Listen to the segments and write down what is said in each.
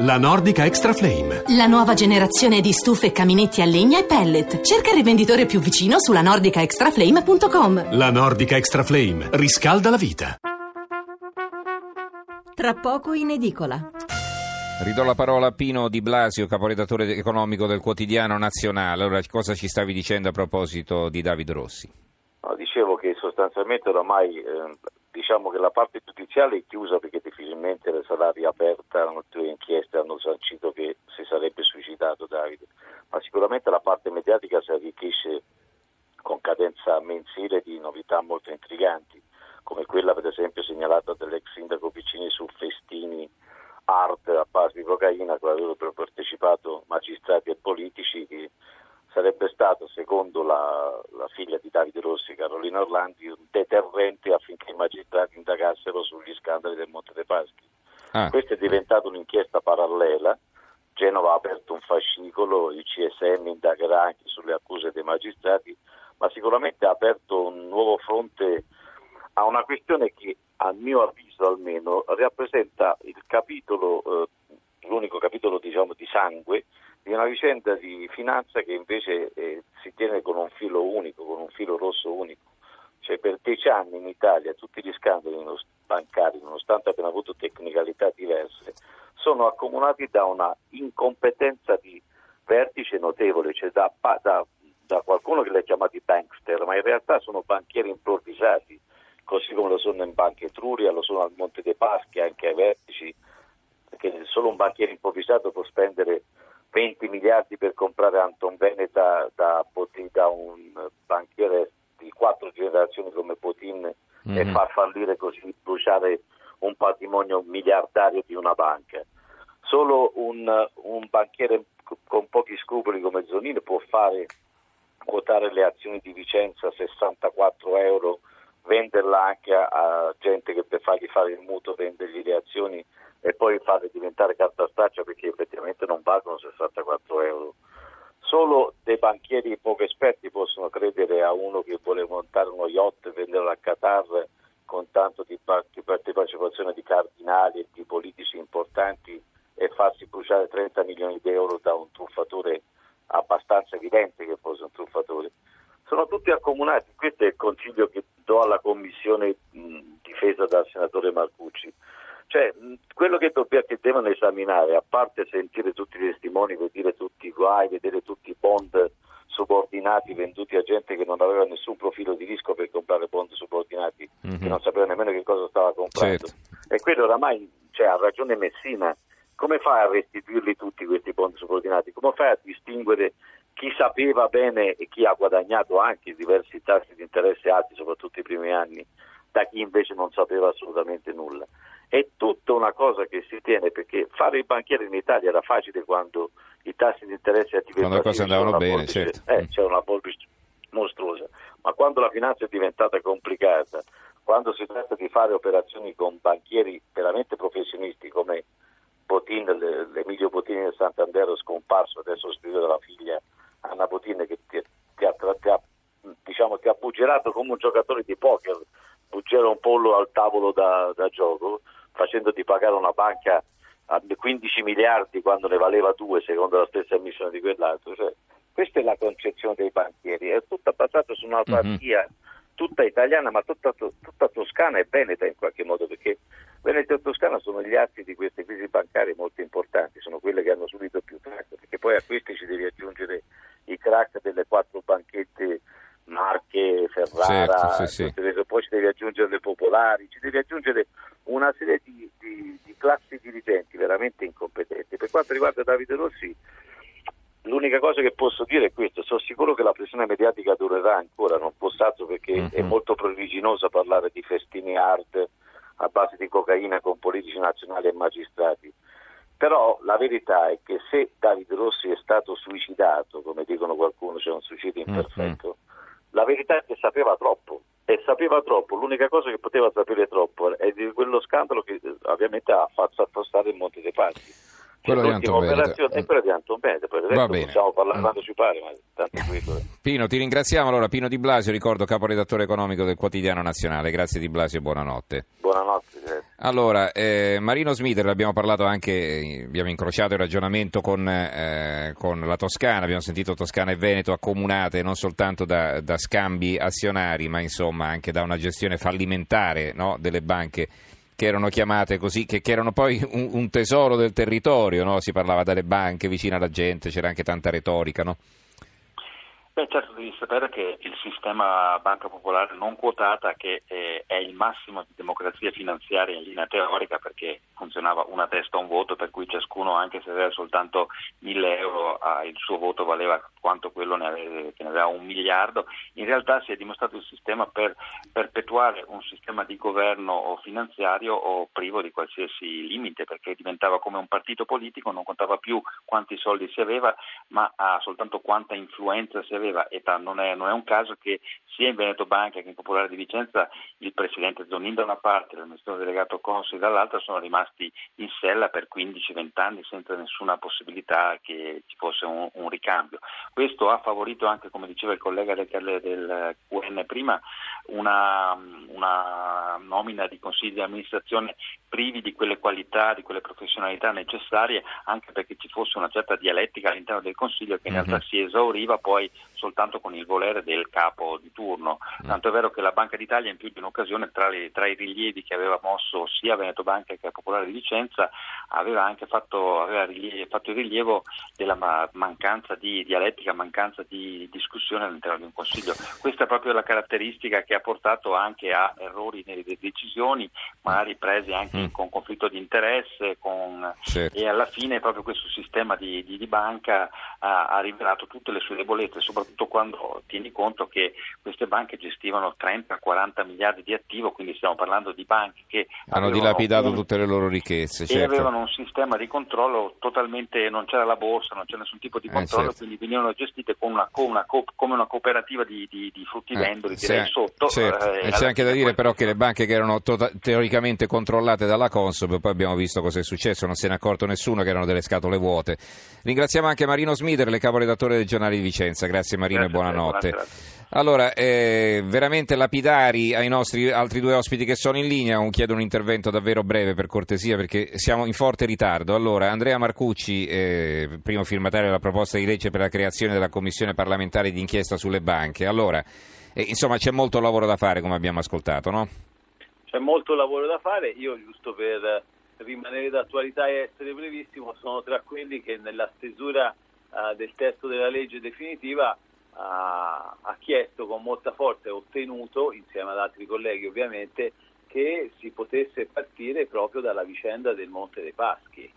La Nordica Extra Flame. La nuova generazione di stufe e caminetti a legna e pellet. Cerca il rivenditore più vicino sulla nordicaextraflame.com. La Nordica Extra Flame riscalda la vita. Tra poco in edicola. Ridò la parola a Pino Di Blasio, caporedattore economico del quotidiano nazionale. Allora, cosa ci stavi dicendo a proposito di David Rossi? No, dicevo che sostanzialmente oramai eh, diciamo che la parte giudiziale è chiusa perché difficilmente sarà riaperta, le inchieste hanno sancito che si sarebbe suicidato Davide, ma sicuramente la parte mediatica si arricchisce con cadenza mensile di novità molto intriganti, come quella per esempio segnalata dall'ex sindaco Piccini su festini art a base di cocaina, a cui avrebbero partecipato magistrati e politici che sarebbe stato, secondo la, la, figlia di Davide Rossi, Carolina Orlandi, un deterrente affinché i magistrati indagassero sugli scandali del Monte dei Paschi. Ah. Questa è diventata un'inchiesta parallela. Genova ha aperto un fascicolo, il CSM indagherà anche sulle accuse dei magistrati, ma sicuramente ha aperto un nuovo fronte a una questione che, a mio avviso almeno, rappresenta il capitolo, eh, l'unico capitolo diciamo, di sangue di una vicenda di finanza che invece eh, si tiene con un filo unico, con un filo rosso unico. Cioè per dieci anni in Italia tutti gli scandali bancari, nonostante abbiano avuto tecnicalità diverse, sono accomunati da una incompetenza di vertice notevole, cioè da, da, da qualcuno che li ha chiamati bankster, ma in realtà sono banchieri improvvisati, così come lo sono in Banca Etruria, lo sono al Monte dei Paschi, anche ai vertici, perché solo un banchiere improvvisato può spendere 20 miliardi per comprare Anton Veneta da, da un banchiere di quattro generazioni come Putin mm-hmm. e mhm. far fallire così, bruciare un patrimonio miliardario di una banca. Solo un, un banchiere con pochi scrupoli come Zonino può fare quotare le azioni di Vicenza a 64 euro, venderla anche a, a gente che per fargli fare il mutuo vendergli le azioni e poi farle diventare carta straccia perché effettivamente non valgono 64 euro. Solo dei banchieri poco esperti possono credere a uno che vuole montare uno yacht e venderlo a Qatar con tanto di, partecipazione di cardinali e di politici importanti e farsi bruciare 30 milioni di euro da un truffatore abbastanza evidente che fosse un truffatore. Sono tutti accomunati, questo è il consiglio che do alla commissione mh, difesa dal senatore Marcucci. Cioè, quello che, dobbiamo, che devono esaminare, a parte sentire tutti i testimoni, vedere tutti i guai, vedere tutti i bond subordinati venduti a gente che non aveva nessun profilo di rischio per comprare bond subordinati, mm-hmm. che non sapeva nemmeno che cosa stava comprando. Certo. E quello oramai cioè, ha ragione Messina. Come fai a restituirli tutti questi bond subordinati? Come fai a distinguere chi sapeva bene e chi ha guadagnato anche diversi tassi di interesse alti, soprattutto i primi anni, da chi invece non sapeva assolutamente nulla? è tutta una cosa che si tiene perché fare il banchiere in Italia era facile quando i tassi di interesse attivi quando le cose andavano bene, certo. eh, c'era una polvere mostruosa, ma quando la finanza è diventata complicata, quando si tratta di fare operazioni con banchieri veramente professionisti come Botin, l'Emilio Botini del Santander scomparso, adesso scrive dalla figlia Anna Botin che ti, ti, ha, ti, ha, diciamo, ti ha buggerato come un giocatore di poker, buggera un pollo al tavolo da, da gioco, facendoti pagare una banca a 15 miliardi quando ne valeva 2 secondo la stessa emissione di quell'altro. Cioè, questa è la concezione dei banchieri, è tutta basata su un'autarchia mm-hmm. tutta italiana, ma tutta, tutta, toscana e veneta in qualche modo, perché Veneto e Toscana sono gli atti di queste crisi bancarie molto importanti, sono quelle che hanno subito più crack, perché poi a questi ci devi aggiungere i crack delle quattro banchette Marche, Ferrara, certo, sì, sì. poi ci devi aggiungere le popolari, ci devi aggiungere una serie di, di, di, classi dirigenti veramente incompetenti. Per quanto riguarda Davide Rossi, l'unica cosa che posso dire è questo, sono sicuro che la pressione mediatica durerà ancora, non posso altro perché mm-hmm. è molto pruriginoso parlare di festini hard a base di cocaina con politici nazionali e magistrati. Però la verità è che se Davide Rossi è stato suicidato, come dicono qualcuno, c'è cioè un suicidio mm-hmm. imperfetto, la verità è che sapeva troppo e sapeva troppo, l'unica cosa che poteva sapere troppo è di quello scandalo che ovviamente ha fatto affossare il Monte dei Paschi. Quello di Anton Eh. quella di Anton Veneto, per il Va bene. possiamo parlare Mm. quando ci pare, ma tanto. Pino, ti ringraziamo. Allora, Pino Di Blasio, ricordo caporedattore economico del Quotidiano Nazionale. Grazie Di Blasio e buonanotte. Buonanotte, grazie. Allora, eh, Marino Smiter, abbiamo parlato anche, abbiamo incrociato il ragionamento con, eh, con la Toscana, abbiamo sentito Toscana e Veneto accomunate non soltanto da, da scambi azionari, ma insomma anche da una gestione fallimentare no, delle banche che erano chiamate così, che, che erano poi un, un tesoro del territorio, no? si parlava delle banche vicine alla gente, c'era anche tanta retorica. No? Beh, certo, devi sapere che il sistema banca popolare non quotata, che eh, è il massimo di democrazia finanziaria in linea teorica, perché funzionava una testa un voto, per cui ciascuno, anche se aveva soltanto 1000 euro, il suo voto valeva quanto quello ne aveva, che ne aveva un miliardo, in realtà si è dimostrato il sistema per perpetuare un sistema di governo finanziario o privo di qualsiasi limite, perché diventava come un partito politico, non contava più quanti soldi si aveva, ma ah, soltanto quanta influenza si aveva. E non è, non è un caso che sia in Veneto Banca che in Popolare di Vicenza il presidente Zonin da una parte e l'amministratore delegato Consi dall'altra sono rimasti in sella per 15-20 anni senza nessuna possibilità che ci fosse un, un ricambio. Questo ha favorito anche, come diceva il collega del, del QN prima, una, una nomina di consigli di amministrazione privi di quelle qualità, di quelle professionalità necessarie, anche perché ci fosse una certa dialettica all'interno del Consiglio che in Mhm. realtà si esauriva poi soltanto con il volere del capo di turno. Tanto è vero che la Banca d'Italia in più di un'occasione tra, le- tra i rilievi che aveva mosso sia Veneto Banca che la Popolare di Vicenza aveva anche fatto, aveva rilie- fatto il rilievo della ma- mancanza di dialettica, mancanza di discussione all'interno di un Consiglio. Questa è proprio la caratteristica che ha portato anche a errori nelle de- decisioni, magari prese anche Mm. con conflitto di interesse, con Certo. e alla fine proprio questo sistema di, di- di banca ha, ha rivelato tutte le sue debolezze, soprattutto quando tieni conto che queste banche gestivano 30-40 miliardi di attivo, quindi stiamo parlando di banche che Hanno dilapidato un- tutte le loro ricchezze, e certo. avevano un sistema di controllo totalmente, non c'era la borsa, non c'era nessun tipo di Eh, controllo, certo. quindi venivano gestite con una, con una co- come una cooperativa di, di, di fruttivendoli, Eh, direi sì, sotto. certo. eh, e c'è anche da dire però che le banche che erano tota- teoricamente controllate dalla Consob, poi abbiamo visto cosa è successo, non se ne è accorto nessuno che erano delle scatole vuote. Ringraziamo anche Marino Smider, le caporedattore del giornale di Vicenza. Grazie Marino Grazie e te, buonanotte. Allora, eh, veramente lapidari ai nostri altri due ospiti che sono in linea, un- chiedo un intervento davvero breve per cortesia perché siamo in forte ritardo. Allora, Andrea Marcucci, eh, primo firmatario della proposta di legge per la creazione della commissione parlamentare di inchiesta sulle banche. Allora, eh, insomma, c'è molto lavoro da fare come abbiamo ascoltato, no? C'è molto lavoro da fare, io giusto per rimanere d'attualità e essere brevissimo sono tra quelli che nella stesura eh, del testo della legge definitiva ha, ha chiesto con molta forza e ottenuto, insieme ad altri colleghi ovviamente, che si potesse partire proprio dalla vicenda del Monte dei Paschi,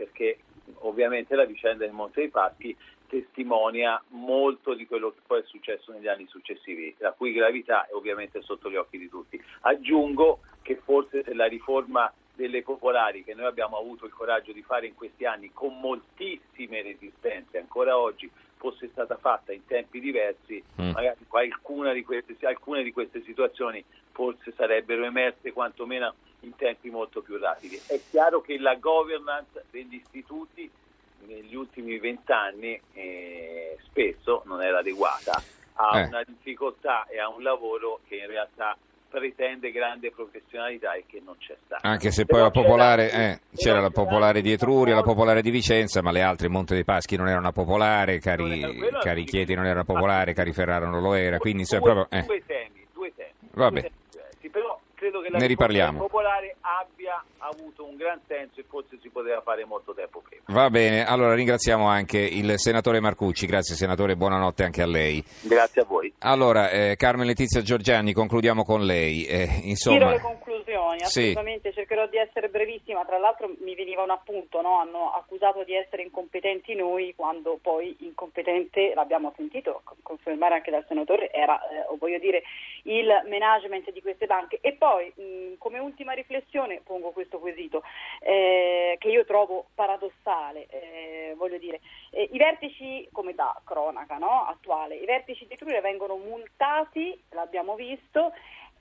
perché ovviamente la vicenda del Monte dei Paschi testimonia molto di quello che poi è successo negli anni successivi, la cui gravità è ovviamente sotto gli occhi di tutti. Aggiungo che forse se la riforma delle popolari che noi abbiamo avuto il coraggio di fare in questi anni con moltissime resistenze ancora oggi fosse stata fatta in tempi diversi, Mm. magari di queste, alcune di queste situazioni forse sarebbero emerse quantomeno in tempi molto più rapidi. È chiaro che la governance degli istituti negli ultimi vent'anni eh, spesso non era adeguata, ha Eh. una difficoltà e ha un lavoro che in realtà pretende grande professionalità e che non c'è stata. Anche se poi la popolare, c'era- eh, c'era la popolare di Etruria, la popolare di Vicenza, ma le altre Monte dei Paschi non erano popolare, Non cari, quello cari. Chieti non era popolare, cari Ferraro non lo era, quindi due, proprio... eh. due temi, due temi. Vabbè. Due temi diversi. però credo che la Ne riparliamo. popolare abbia avuto un gran senso e forse si poteva fare molto tempo prima. Va bene, allora ringraziamo anche il senatore Marcucci, grazie senatore, buonanotte anche a lei. Grazie a voi. Allora, eh, Carmen Letizia Giorgiani, concludiamo con lei. Eh, insomma, le conclusioni, Sì. assolutamente cercherò di essere brevissima, tra l'altro mi veniva un appunto, no? hanno accusato di essere incompetenti noi quando poi incompetente, l'abbiamo sentito co- confermare anche dal senatore, era, eh, voglio dire, il management di queste banche. E poi, mh, come ultima riflessione, pongo questo quesito, eh, che io trovo paradossale, eh, voglio dire, eh, i vertici, come da cronaca no? attuale, i vertici di Etruria vengono multati, l'abbiamo visto,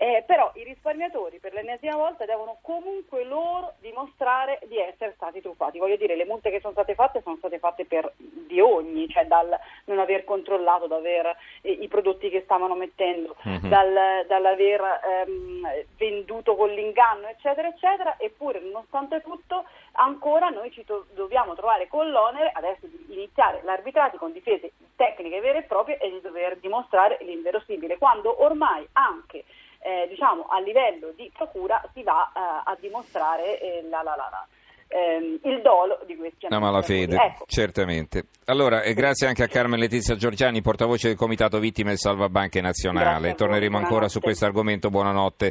Eh, però i risparmiatori per l'ennesima volta devono comunque loro dimostrare di essere stati truffati. Voglio dire, le multe che sono state fatte sono state fatte per di ogni, cioè dal non aver controllato, da aver eh, i prodotti che stavano mettendo, Mhm. dal, dall'aver ehm, venduto con l'inganno, eccetera, eccetera. Eppure, nonostante tutto, ancora noi ci to- dobbiamo trovare con l'onere adesso di iniziare l'arbitrato con difese tecniche vere e proprie e di dover dimostrare l'inverosimile, quando ormai anche eh, diciamo, a livello di procura si va eh, a dimostrare eh, la- la- la- la- ehm, il dolo di questi La malafede. Ecco, certamente. Allora, e grazie anche a Carmen Letizia Giorgiani, portavoce del Comitato Vittime del Salvabanche Nazionale. Torneremo ancora su questo argomento. Buonanotte.